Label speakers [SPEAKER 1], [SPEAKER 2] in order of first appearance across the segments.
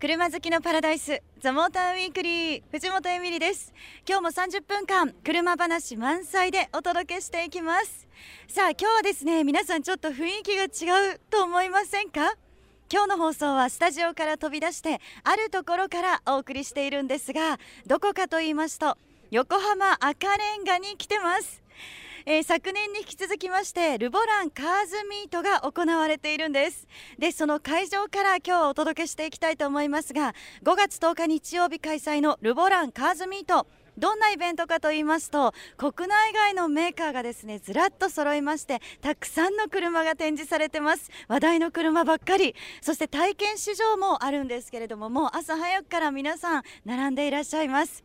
[SPEAKER 1] 車好きのパラダイスザモーターウィークリー藤本エミリです。今日も30分間車話満載でお届けしていきます。さあ今日はですね皆さんちょっと雰囲気が違うと思いませんか？今日の放送はスタジオから飛び出してあるところからお送りしているんですがどこかと言いますと横浜赤レンガに来てます。えー、昨年に引き続きましてルボランカーズミートが行われているんです。でその会場から今日お届けしていきたいと思いますが5月10日日曜日開催のルボランカーズミートどんなイベントかと言いますと国内外のメーカーがですねずらっと揃いましてたくさんの車が展示されてます。話題の車ばっかり。そして体験試乗もあるんですけれどももう朝早くから皆さん並んでいらっしゃいます。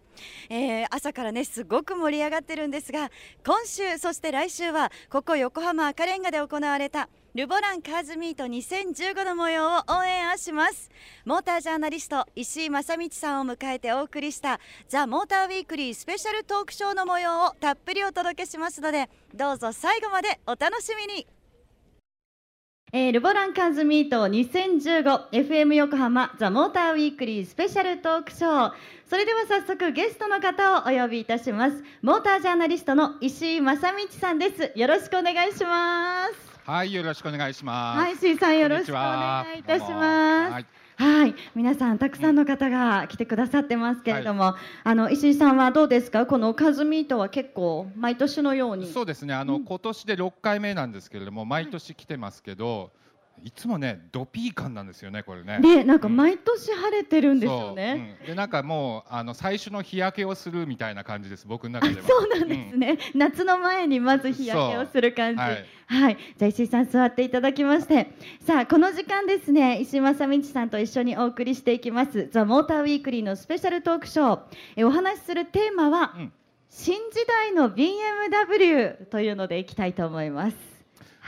[SPEAKER 1] えー、朝からねすごく盛り上がってるんですが今週そして来週はここ横浜赤レンガで行われたルボランカーズミート2015の模様を応援します。モータージャーナリスト石井正道さんを迎えてお送りしたザ・モーターウィークリースペシャルトークショーの模様をたっぷりお届けしますのでどうぞ最後までお楽しみに。えー、ルボランカーズミート 2015FM 横浜ザ・モーターウィークリースペシャルトークショー。それでは早速ゲストの方をお呼びいたします。モータージャーナリストの石井正道さんです。よろしくお願いします。
[SPEAKER 2] はいよろしくお願いします。
[SPEAKER 1] はい石井さんよろしくお願いいたしますはい、皆さんたくさんの方が来てくださってますけれども、はい、あの石井さんはどうですか？このカズミートは結構毎年のように。
[SPEAKER 2] そうですね。あの、うん、今年で6回目なんですけれども毎年来てますけど、いつもねドピー感なんですよねこれね。
[SPEAKER 1] でなんか毎年晴れてるんですよ
[SPEAKER 2] ね。う。ん、でなんかもうあの最初の日焼けをするみたいな感じです僕の中では。
[SPEAKER 1] そうなんですね、うん、夏の前にまず日焼けをする感じ。はい、はい、じゃあ石井さん座っていただきまして。さあこの時間ですね石井正道さんと一緒にお送りしていきます「ザ・モーターウィークリーのスペシャルトークショー。えお話しするテーマは、うん、新時代の BMW というのでいきたいと思います。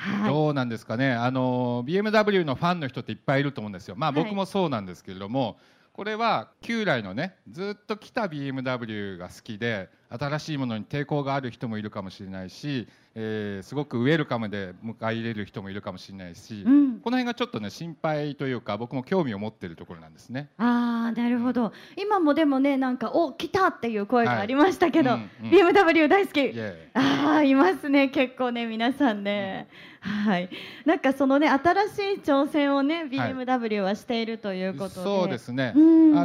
[SPEAKER 2] はい、どうなんですかね。あの BMW のファンの人っていっぱいいると思うんですよ。まあ僕もそうなんですけれども、はい、これは旧来のねずっと来た BMW が好きで新しいものに抵抗がある人もいるかもしれないし、えー、すごくウェルカムで迎え入れる人もいるかもしれないし、うん、この辺がちょっとね心配というか僕も興味を持っているところなんですね。
[SPEAKER 1] あなるほど。今もでもねなんか「お来た!」っていう声がありましたけど、はいうん。うん、BMW 大好き。ああいますね。結構ね皆さんね。うん。はい、なんかそのね新しい挑戦をね BMW はしているということで、
[SPEAKER 2] はい、そうですね、あ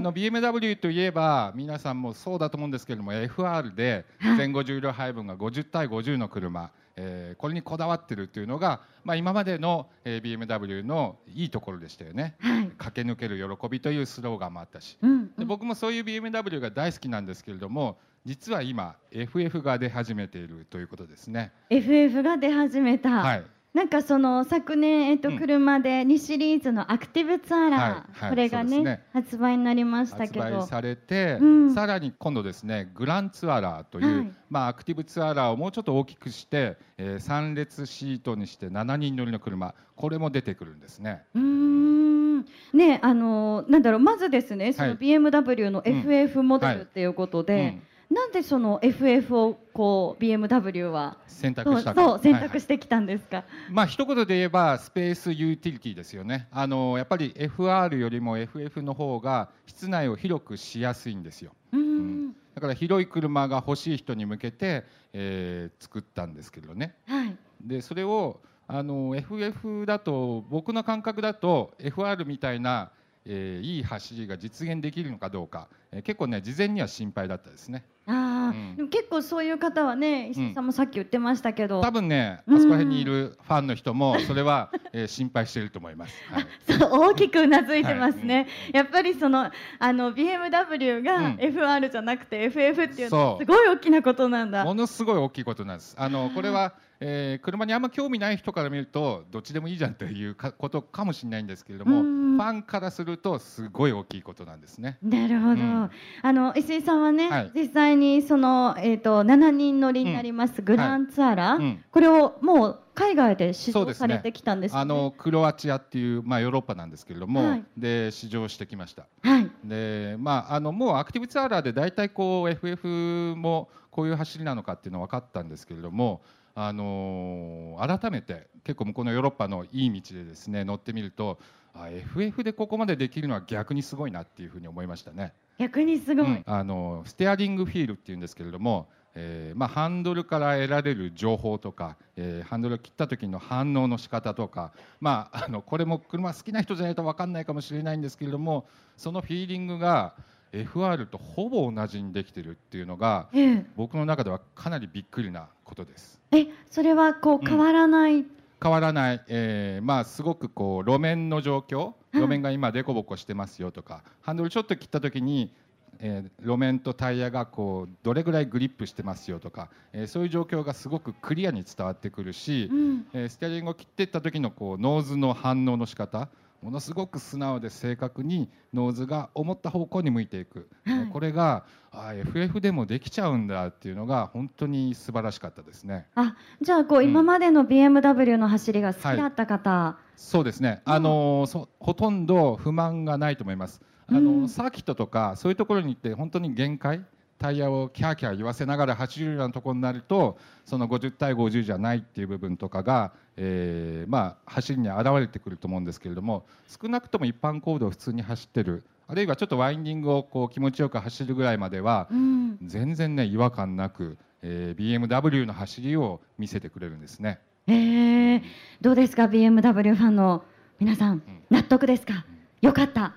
[SPEAKER 2] の BMW といえば皆さんもそうだと思うんですけれども FR で前後重量配分が50対50の車、えー、これにこだわってるというのが、まあ、今までの、えー、BMW のいいところでしたよね、はい、駆け抜ける喜びというスローガンもあったし、うんうん、で僕もそういう BMW が大好きなんですけれども実は今 FF が出始めているということですね。
[SPEAKER 1] FF が出始めた、はいなんかその昨年、えっと、車で2シリーズのアクティブツアラー、これがね、ね、発売になりましたけど。
[SPEAKER 2] 発売されて、うん、さらに今度ですねグランツアラーという、はい、まあ、アクティブツアラーをもうちょっと大きくして、えー、3列シートにして7人乗りの車これも出てくるんですね。
[SPEAKER 1] うん。ねあのなんだろうまずですねその BMW の FF モデルっていうことで、うんなんでその FF をこう BMW は？
[SPEAKER 2] 選択した
[SPEAKER 1] そう選択してきたんですか、はい
[SPEAKER 2] はい、まあ一言で言えばスペースユーティリティですよね。あのやっぱり FR よりも FF の方が室内を広くしやすいんですよ、うん、だから広い車が欲しい人に向けて、えー、作ったんですけどね、はい、でそれをあの FF だと僕の感覚だと FR みたいなえー、いい走りが実現できるのかどうか、えー、結構ね事前には心配だったですね。
[SPEAKER 1] あうん、でも結構そういう方はね石井さんもさっき言ってましたけど、
[SPEAKER 2] うん、多分ねあそこら辺にいるファンの人もそれは、えー、心配していると思います、
[SPEAKER 1] はい、そう大きくうなずいてますね、はい。うん、やっぱりそのあの BMW が FR じゃなくて FF っていうのはすごい大きなことなんだ。
[SPEAKER 2] ものすごい大きいことなんです。あのこれはえー、車にあんま興味ない人から見るとどっちでもいいじゃんということかもしれないんですけれどもファンからするとすごい大きいことなんですね。
[SPEAKER 1] なるほど、うん、あの石井さんはね、はい、実際にその、えーと、7人乗りになります、グランツアラ、はい。うん、これをもう海外で試乗されてきたんです、ね、
[SPEAKER 2] あのクロアチアっていう、まあ、ヨーロッパなんですけれども、はい、で試乗してきました。はい、でまああのもうアクティブツアラーで大体こう FF もこういう走りなのかっていうの分かったんですけれどもあの改めて結構向こうのヨーロッパのいい道でですね乗ってみるとあ FF でここまでできるのは逆にすごいなっていうふうに思いましたね。
[SPEAKER 1] 逆にすごい、う
[SPEAKER 2] ん、あのステアリングフィールっていうんですけれども、えーまあ、ハンドルから得られる情報とか、えー、ハンドルを切った時の反応の仕方とか、まあ、あのこれも車好きな人じゃないと分かんないかもしれないんですけれどもそのフィーリングが FR とほぼ同じにできてるっていうのが、ええ、僕の中ではかなりびっくりなことです。
[SPEAKER 1] えそれはこう変わらない、うん、
[SPEAKER 2] 変わらない、えーまあ、すごくこう路面の状況路面が今凸凹してますよとか、ハンドルちょっと切った時に、えー、路面とタイヤがこうどれぐらいグリップしてますよとか、えー、そういう状況がすごくクリアに伝わってくるし、うん、えー、ステアリングを切っていった時のこうノーズの反応の仕方ものすごく素直で正確にノーズが思った方向に向いていく、はい、これがあ FF でもできちゃうんだっていうのが本当に素晴らしかったですね。
[SPEAKER 1] あじゃあこう、うん、今までの BMW の走りが好きだった方、
[SPEAKER 2] はい、そうですね、あのそほとんど不満がないと思います。あの、うん、サーキットとかそういうところに行って本当に限界タイヤをキャーキャー言わせながら走るようなところになるとその50対50じゃないっていう部分とかが、えー、まあ、走りに現れてくると思うんですけれども少なくとも一般行動を普通に走ってるあるいはちょっとワインディングをこう気持ちよく走るぐらいまでは、うん、全然ね違和感なく、えー、BMW の走りを見せてくれるんですね。
[SPEAKER 1] えー、どうですか BMW ファンの皆さん、うん、納得ですか、うん、よかった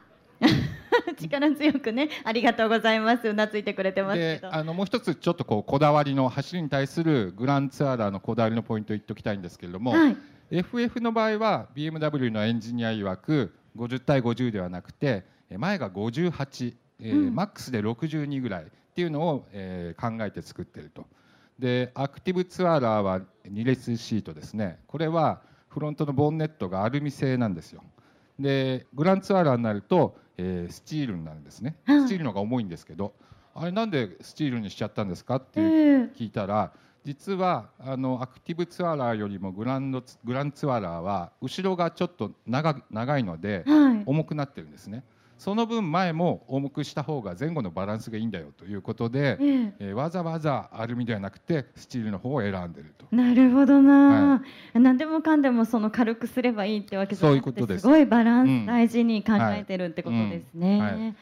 [SPEAKER 1] 力強くねありがとうございます。うなついてくれてますけど。
[SPEAKER 2] あのもう一つちょっとこうこだわりの走りに対するグランツアーラーのこだわりのポイントを言っておきたいんですけれども、はい、FF の場合は BMW のエンジニア曰く50対50ではなくて前が58、えー、うん、マックスで62ぐらいっていうのを、えー、考えて作ってると。でアクティブツアーラーは2列シートですね。これはフロントのボンネットがアルミ製なんですよ。でグランツアーラーになるとえー、スチールになるんですね、スチールの方が重いんですけどあれなんでスチールにしちゃったんですかって聞いたら、実はあのアクティブツアラーよりもグランドグランツアラーは後ろがちょっと長長いので重くなってるんですね。その分前も重くした方が前後のバランスがいいんだよということで、えええー、わざわざアルミではなくてスチールの方を選んでると。
[SPEAKER 1] なるほどな、はい、何でもかんでもその軽くすればいいってわけじゃなくてす。ごいバランス大事に考えてるってことですね。うん。はいうん。はい、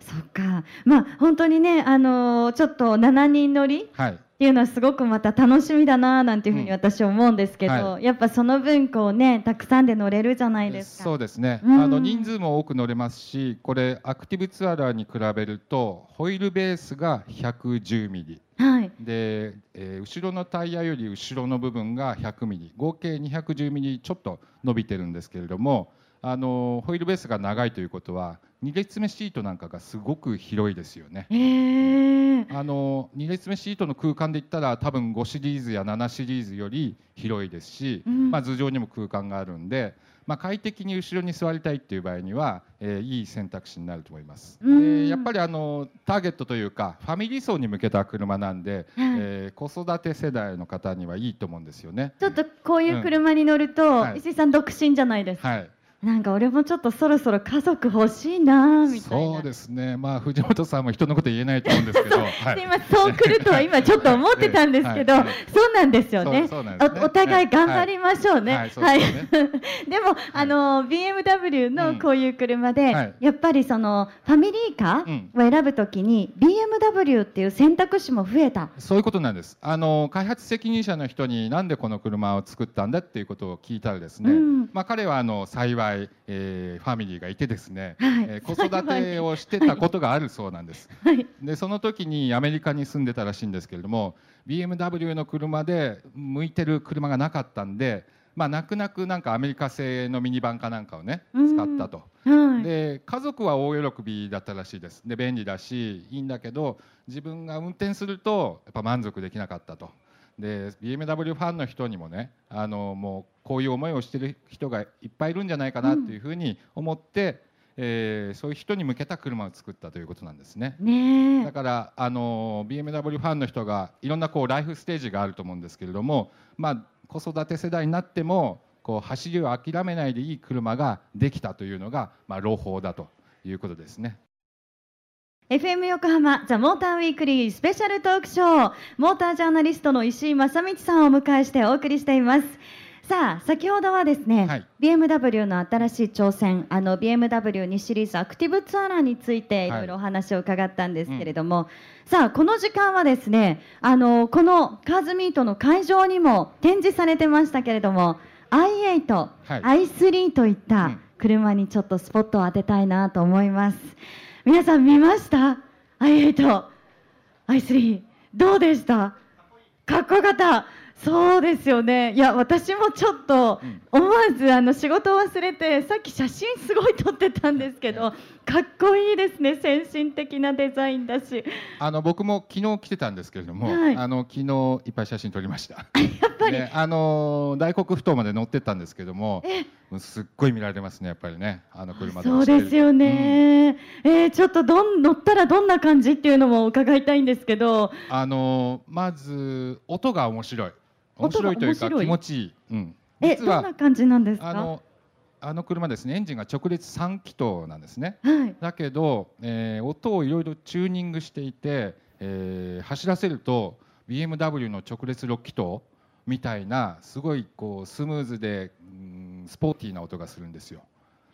[SPEAKER 1] そっか。まあ本当にねあのー、ちょっと7人乗り、はいっていうのはすごくまた楽しみだななんていうふうに私は思うんですけど、うんはい、やっぱその分こうねたくさんで乗れるじゃないですか。
[SPEAKER 2] そうですね、うん、あの人数も多く乗れますしこれアクティブツアラーに比べるとホイールベースが110ミリ、はい、で、えー、後ろのタイヤより後ろの部分が100ミリ。合計210ミリちょっと伸びてるんですけれどもあのホイールベースが長いということは2列目シートなんかがすごく広いですよね。あの2列目シートの空間で言ったら多分5シリーズや7シリーズより広いですし、うん、まあ、頭上にも空間があるんで、まあ、快適に後ろに座りたいっていう場合には、えー、いい選択肢になると思います。でやっぱりあのターゲットというかファミリー層に向けた車なんで、うん、えー、子育て世代の方にはいいと思うんですよね。
[SPEAKER 1] ちょっとこういう車に乗ると、うんはい、石井さん独身じゃないですか。はいなんか俺もちょっとそろそろ家族欲しいなみたい
[SPEAKER 2] な。そうですね。まあ藤本さんも人のこと言えないと思うんですけど、はい、
[SPEAKER 1] 今そう来るとは今ちょっと思ってたんですけど、はいはい、そうなんですよね、ね、お互い頑張りましょうね。はい、でも、あの BMW のこういう車で、うん、やっぱりそのファミリーカーを選ぶときに、うん、BMW っていう選択肢も増えた。
[SPEAKER 2] そういうことなんです。あの開発責任者の人になんでこの車を作ったんだっていうことを聞いたらですね、うん、まあ彼はあの幸い、えー、ファミリーがいてですね、はい、えー、子育てをしてたことがあるそうなんです。はい、でその時にアメリカに住んでたらしいんですけれども BMW の車で向いてる車がなかったんで、まあ、泣く泣くなんかアメリカ製のミニバンかなんかをね使ったと。はい、で家族は大喜びだったらしいですで便利だしいいんだけど自分が運転するとやっぱ満足できなかったと。で BMW ファンの人にもねあのもうこういう思いをしてる人がいっぱいいるんじゃないかなというふうに思って、うん、えー、そういう人に向けた車を作ったということなんですね。ねだからあの BMW ファンの人がいろんなこうライフステージがあると思うんですけれども、まあ、子育て世代になってもこう走りを諦めないでいい車ができたというのが、まあ、朗報だということですね。
[SPEAKER 1] FM 横浜ザ・モーターウィークリースペシャルトークショー。モータージャーナリストの石井正道さんをお迎えしてお送りしています。さあ先ほどはですね、
[SPEAKER 2] はい。
[SPEAKER 1] BMW の新しい挑戦あの BMW2 シリーズアクティブツアラーについていろいろお話を伺ったんですけれども、さあこの時間はですねあのこのカーズミートの会場にも展示されてましたけれども i8、
[SPEAKER 2] はい。
[SPEAKER 1] i3 といった
[SPEAKER 2] うん。
[SPEAKER 1] 車にちょっとスポットを当てたいなと思います皆さん見ました？i8 i3 どうでした？かっこよかった。そうですよね。いや私もちょっと
[SPEAKER 2] うん。
[SPEAKER 1] 思わずあの仕事を忘れてさっき写真すごい撮ってたんですけどかっこいいですね。先進的なデザインだし。
[SPEAKER 2] あの僕も昨日来てたんですけれども、
[SPEAKER 1] はい。
[SPEAKER 2] あの昨日いっぱい写真撮りました。
[SPEAKER 1] やっぱり、
[SPEAKER 2] であの大黒ふ頭まで乗ってったんですけども、すっごい見られますねやっぱりね。あの車で
[SPEAKER 1] そうですよね、えーちょっとどん乗ったらどんな感じっていうのも伺いたいんですけど。
[SPEAKER 2] あのまず音が面白い。面白いというか気持ちいい、うん、
[SPEAKER 1] えどんな感じなんですか？
[SPEAKER 2] あのあの車ですね。エンジンが直列3気筒なんですね。
[SPEAKER 1] はい。
[SPEAKER 2] だけど、えー音をいろいろチューニングしていて、えー走らせると BMW の直列6気筒みたいなすごいこうスムーズで、うんスポーティーな音がするんですよ。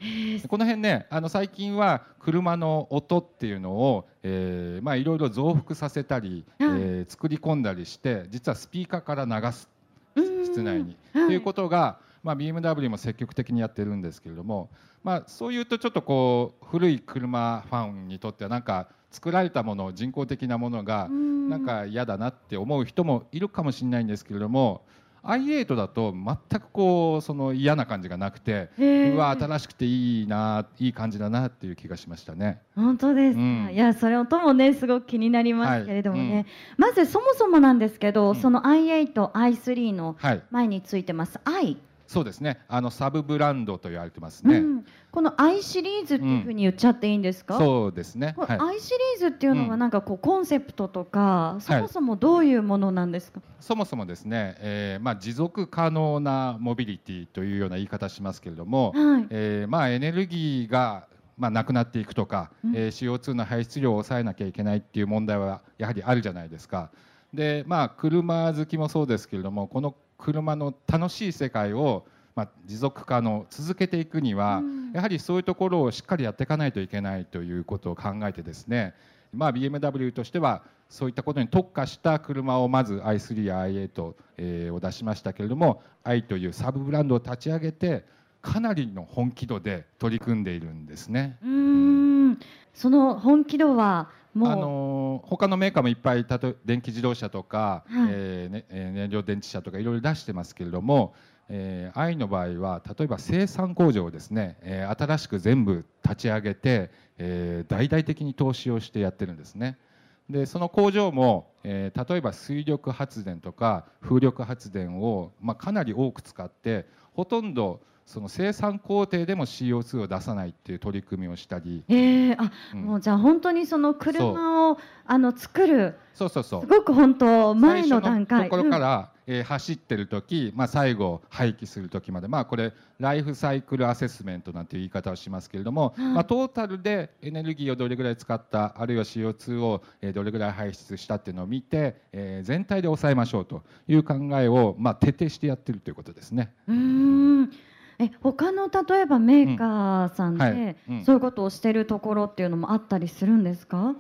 [SPEAKER 2] でこの辺ねあの最近は車の音っていうのを、えーまあ、いろいろ増幅させたり、
[SPEAKER 1] はい
[SPEAKER 2] えー作り込んだりして実はスピーカーから流す。
[SPEAKER 1] うん。
[SPEAKER 2] 室内に。
[SPEAKER 1] はい。
[SPEAKER 2] ということが、まあ、BMW も積極的にやってるんですけれども、まあ、そういうとちょっとこう古い車ファンにとってはなんか作られたもの人工的なものが
[SPEAKER 1] うん。
[SPEAKER 2] なんか嫌だなって思う人もいるかもしれないんですけれども i8 だと全くこうその嫌な感じがなくてうわ新しくていいないい感じだなっていう気がしましたね。
[SPEAKER 1] 本当ですか、
[SPEAKER 2] うん。
[SPEAKER 1] いやそれ音もねすごく気になりますけれどもね、
[SPEAKER 2] はい。うん。
[SPEAKER 1] まずそもそもなんですけど、
[SPEAKER 2] うん。
[SPEAKER 1] その i8、i3 の
[SPEAKER 2] はい、
[SPEAKER 1] 前についてます。i、
[SPEAKER 2] そうですね。あのサブブランドと言われてますね。
[SPEAKER 1] うん、この i シリーズっていうふうに言っちゃっていいんですか、
[SPEAKER 2] そうですね。
[SPEAKER 1] これ
[SPEAKER 2] はい。
[SPEAKER 1] i シリーズっていうのは
[SPEAKER 2] うん。
[SPEAKER 1] なんかこうコンセプトとか、そもそもどういうものなんですか、
[SPEAKER 2] そもそもですね、えーまあ、持続可能なモビリティというような言い方しますけれども、
[SPEAKER 1] はい。
[SPEAKER 2] えーまあ、エネルギーが、まあ、なくなっていくとか、
[SPEAKER 1] うん。
[SPEAKER 2] えー CO2 の排出量を抑えなきゃいけないっていう問題はやはりあるじゃないですか。でまあ、車好きもそうですけれどもこの車の楽しい世界を、まあ、持続可能続けていくには、
[SPEAKER 1] うん
[SPEAKER 2] やはりそういうところをしっかりやっていかないといけないということを考えてですね、まあ、BMW としてはそういったことに特化した車をまず i3 や i8、えーを出しましたけれども i というサブブランドを立ち上げてかなりの本気度で取り組んでいるんですね。
[SPEAKER 1] うーんその本気度はもう、
[SPEAKER 2] あのー他のメーカーもいっぱいたと電気自動車とか、
[SPEAKER 1] はい
[SPEAKER 2] えーねえー燃料電池車とかいろいろ出してますけれども、えー、i の場合は例えば生産工場をですね、えー新しく全部立ち上げて、えー大々的に投資をしてやってるんですね。でその工場も、えー例えば水力発電とか風力発電を、まあ、かなり多く使ってほとんどその生産工程でも CO2 を出さないっていう取り組みをしたり、
[SPEAKER 1] えーあ
[SPEAKER 2] うん。
[SPEAKER 1] もうじゃあ本当にその車をあの作る。
[SPEAKER 2] そうそうそう。
[SPEAKER 1] すごく本当前の段階。
[SPEAKER 2] ところから、えー走ってる時、まあ、最後廃棄する時まで、まあ、これライフサイクルアセスメントなんていう言い方をしますけれども、
[SPEAKER 1] はい。
[SPEAKER 2] まあ、トータルでエネルギーをどれぐらい使ったあるいは CO2 をえーどれぐらい排出したっていうのを見て、えー全体で抑えましょうという考えを、まあ、徹底してやってるということですね。
[SPEAKER 1] うんえ他の例えばメーカーさんで、そういうことをしてるところっていうのもあったりするんですか？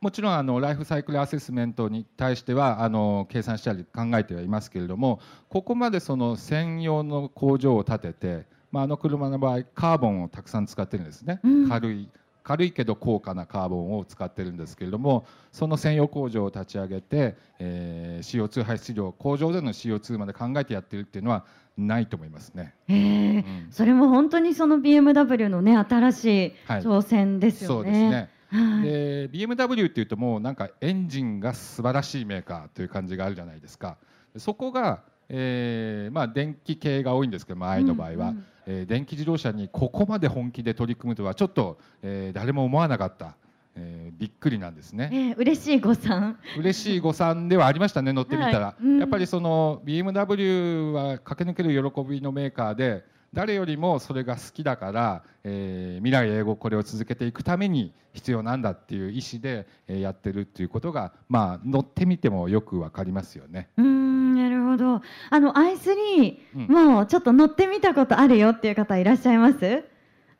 [SPEAKER 2] もちろんあのライフサイクルアセスメントに対してはあの計算したり考えてはいますけれどもここまでその専用の工場を建てて、まあ、あの車の場合カーボンをたくさん使ってるんですね、
[SPEAKER 1] うん。
[SPEAKER 2] 軽い軽いけど高価なカーボンを使ってるんですけれどもその専用工場を立ち上げて、えー CO2 排出量工場での CO2 まで考えてやってるっていうのはないと思いますね。
[SPEAKER 1] えー。
[SPEAKER 2] うん。
[SPEAKER 1] それも本当にその BMW のね新しい
[SPEAKER 2] はい。
[SPEAKER 1] 挑戦ですよね。
[SPEAKER 2] そうですね。
[SPEAKER 1] はい。
[SPEAKER 2] で BMW っていうともうなんかエンジンが素晴らしいメーカーという感じがあるじゃないですか。そこが、えーまあ、電気系が多いんですけども i の場合は、
[SPEAKER 1] うんうん。
[SPEAKER 2] えー電気自動車にここまで本気で取り組むとはちょっと、えー誰も思わなかった、えーびっくりなんですね。
[SPEAKER 1] えー嬉しい誤算。
[SPEAKER 2] 嬉しい誤算ではありましたね乗ってみたら、
[SPEAKER 1] はいうん
[SPEAKER 2] やっぱりその BMW は駆け抜ける喜びのメーカーで誰よりもそれが好きだから、えー未来英語これを続けていくために必要なんだっていう意思で、えーやってるっていうことがまあ乗ってみてもよくわかりますよね。
[SPEAKER 1] うーんなるほほど。あの i3、うん、もうちょっと乗ってみたことあるよっていう方いらっしゃいます？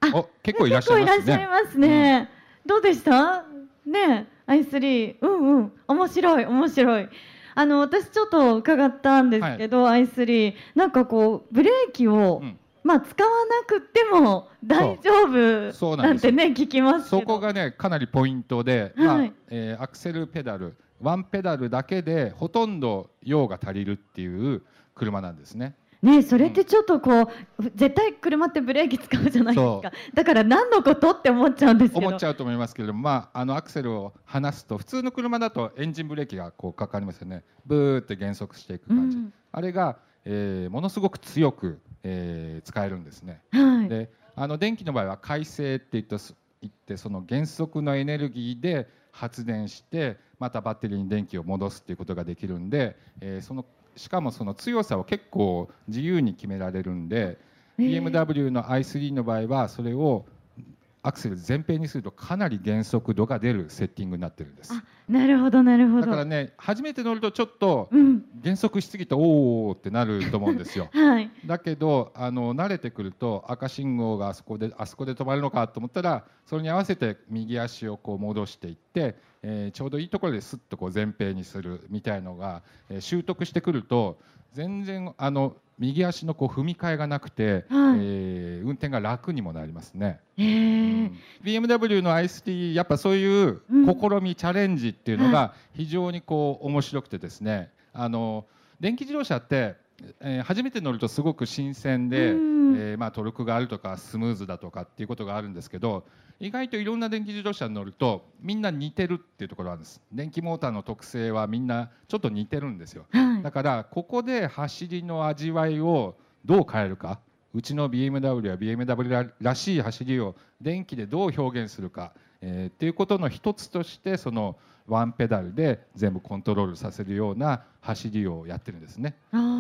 [SPEAKER 2] あ、結構いらっしゃいますね。
[SPEAKER 1] どうでした？ね、i3、うんうん、面白い面白い。あの私ちょっと伺ったんですけど、はい、i3 なんかこうブレーキを、うん。まあ使わなくても大丈夫なんてね聞きます
[SPEAKER 2] そこがねかなりポイントで、はい、まあえー、アクセルペダルワンペダルだけでほとんど用が足りるっていう車なんですね。
[SPEAKER 1] ねそれってちょっとこう、うん、絶対車ってブレーキ使うじゃないですか。だから何のことって思っちゃうんですけど。
[SPEAKER 2] 思っちゃうと思いますけれども、まあ、あのアクセルを離すと普通の車だとエンジンブレーキがこうかかりますよね。ブーって減速していく感じ、うん、あれが、えー、ものすごく強くえー、使えるんですね。はい、であの電気の場合は回生って言ってその原則のエネルギーで発電してまたバッテリーに電気を戻すっていうことができるんで、えー、そのしかもその強さを結構自由に決められるんで、えー、BMW の i3 の場合はそれをアクセル前平にするとかなり減速度が出るセッティングになってるんです。
[SPEAKER 1] なるほどなるほど。
[SPEAKER 2] だからね初めて乗るとちょっと減速しすぎて、うん、おおってなると思うんですよ。はい。だけどあの慣れてくると赤信号があそこであそこで止まるのかと思ったらそれに合わせて右足をこう戻していって、えー、ちょうどいいところですっとこう前平にするみたいのが、えー、習得してくると全然あの右足のこう踏み替えがなくて、はい、えー、運転が楽にもなりますね。うん、BMW の i3 やっぱそういう試み、うん、チャレンジっていうのが非常にこう面白くてですね。あの電気自動車ってえー、初めて乗るとすごく新鮮で、えー、まあ、トルクがあるとかスムーズだとかっていうことがあるんですけど意外といろんな電気自動車に乗るとみんな似てるっていうところなんです。電気モーターの特性はみんなちょっと似てるんですよ、はい、だからここで走りの味わいをどう変えるか。うちの BMW や BMW らしい走りを電気でどう表現するか、えー、っていうことの一つとしてそのワンペダルで全部コントロールさせるような走りをやってるんですね。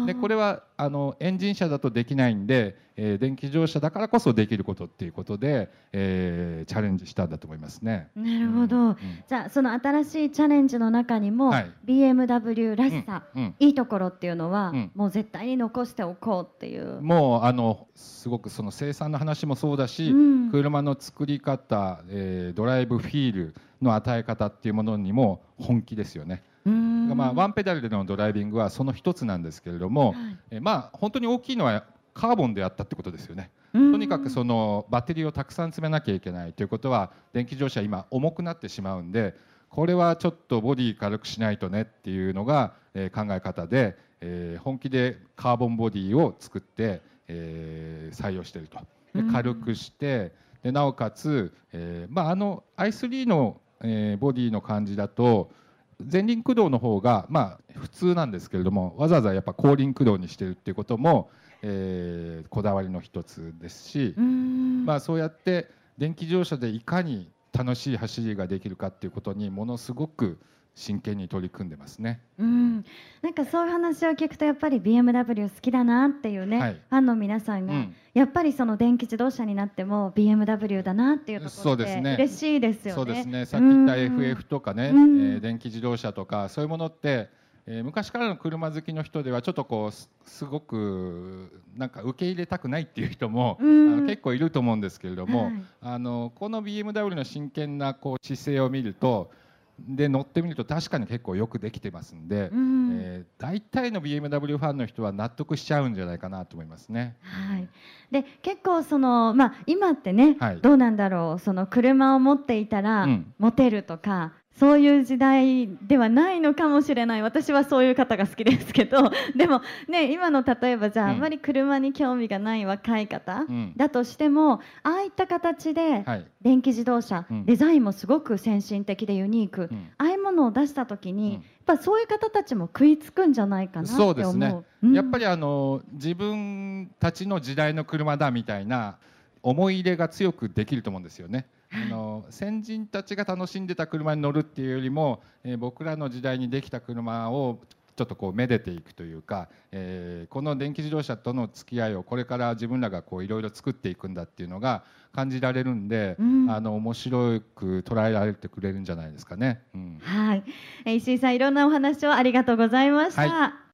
[SPEAKER 2] でこれはあのエンジン車だとできないんで、えー、電気自動車だからこそできることっていうことで、えー、チャレンジしたんだと思いますね。
[SPEAKER 1] なるほど、うん、じゃあその新しいチャレンジの中にも、はい、BMW らしさ、うんうん、いいところっていうのは、もう絶対に残しておこうっていう。
[SPEAKER 2] もうあのすごくその生産の話もそうだし、車の作り方、えー、ドライブフィールの与え方っていうものにも本気ですよね。まあ、ワンペダルでのドライビングはその一つなんですけれども、はい、えまあ本当に大きいのはカーボンであったってことですよね。とにかくそのバッテリーをたくさん詰めなきゃいけないということは電気自動車今重くなってしまうんでこれはちょっとボディ軽くしないとねっていうのが、え考え方で、えー、本気でカーボンボディを作って、えー、採用していると。で軽くしてでなおかつ、えーまあ、あの i3 のえー、ボディの感じだと前輪駆動の方がまあ普通なんですけれどもわざわざやっぱ後輪駆動にしてるっていうことも、えー、こだわりの一つですしまあそうやって電気自動車でいかに楽しい走りができるかっていうことにものすごく真剣に取り組んでますね。
[SPEAKER 1] うん、なんかそういう話を聞くとやっぱり BMW 好きだなっていうね、はい、ファンの皆さんが、うん、やっぱりその電気自動車になっても BMW だなっていうところで嬉しいですよね。
[SPEAKER 2] そうですね。さっき言った FF とかね、うん、えー、電気自動車とかそういうものって。えー、昔からの車好きの人ではちょっとこうすごくなんか受け入れたくないっていう人も、あの結構いると思うんですけれども、はい、あのこの BMW の真剣なこう姿勢を見るとで乗ってみると確かに結構よくできてますんで、うん、えー、大体の BMW ファンの人は納得しちゃうんじゃないかなと思いますね。
[SPEAKER 1] はい、で結構その、まあ、今ってね、はい、どうなんだろう。その車を持っていたら、モテるとかそういう時代ではないのかもしれない。私はそういう方が好きですけど。でもね今の例えばじゃあ、うん、あまり車に興味がない若い方、うん、だとしてもああいった形で電気自動車、はい、デザインもすごく先進的でユニーク、うん、ああいうものを出した時に、やっぱそういう方たちも食いつくんじゃないかなって思う。そうですね、
[SPEAKER 2] やっぱりあの自分たちの時代の車だみたいな思い入れが強くできると思うんですよね。あの先人たちが楽しんでた車に乗るっていうよりも、えー、僕らの時代にできた車をちょっとこうめでていくというか、えー、この電気自動車との付き合いをこれから自分らがこういろいろ作っていくんだっていうのが感じられるんで、うん、あの面白く捉えられてくれるんじゃないですかね。
[SPEAKER 1] うん、はい、石井さんいろんなお話をありがとうございました。はい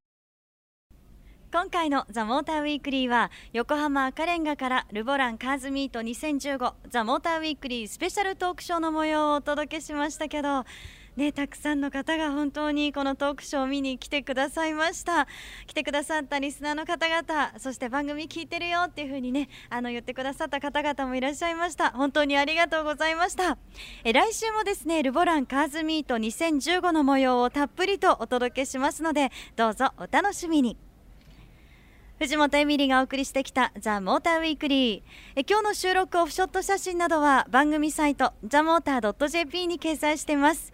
[SPEAKER 1] 今回のザ・モーターウィークリーは横浜赤レンガからルボランカーズミート2015ザ・モーターウィークリースペシャルトークショーの模様をお届けしましたけどね、たくさんの方が本当にこのトークショーを見に来てくださいました。来てくださったリスナーの方々そして番組聞いてるよっていう風にねあの言ってくださった方々もいらっしゃいました。本当にありがとうございました。え来週もですねルボランカーズミート2015の模様をたっぷりとお届けしますのでどうぞお楽しみに。藤本エミリがお送りしてきたザ・モーターウィークリー。え今日の収録オフショット写真などは番組サイトザ・モーター .jp に掲載しています。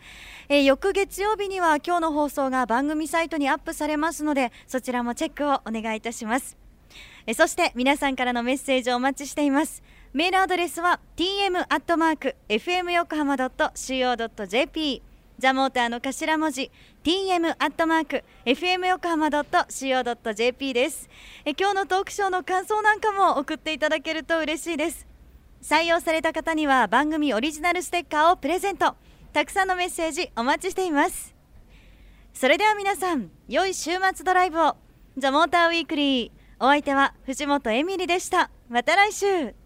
[SPEAKER 1] え翌月曜日には今日の放送が番組サイトにアップされますのでそちらもチェックをお願いいたします。えそして皆さんからのメッセージをお待ちしています。メールアドレスは tm.fm 横浜 .co.jp ザ・モーターの頭文字 tm アットマーク fm 横浜 .co.jp です。え今日のトークショーの感想なんかも送っていただけると嬉しいです。採用された方には番組オリジナルステッカーをプレゼント。たくさんのメッセージお待ちしています。それでは皆さん良い週末ドライブを。ザ・モーターウィークリー。お相手は藤本エミリでした。また来週。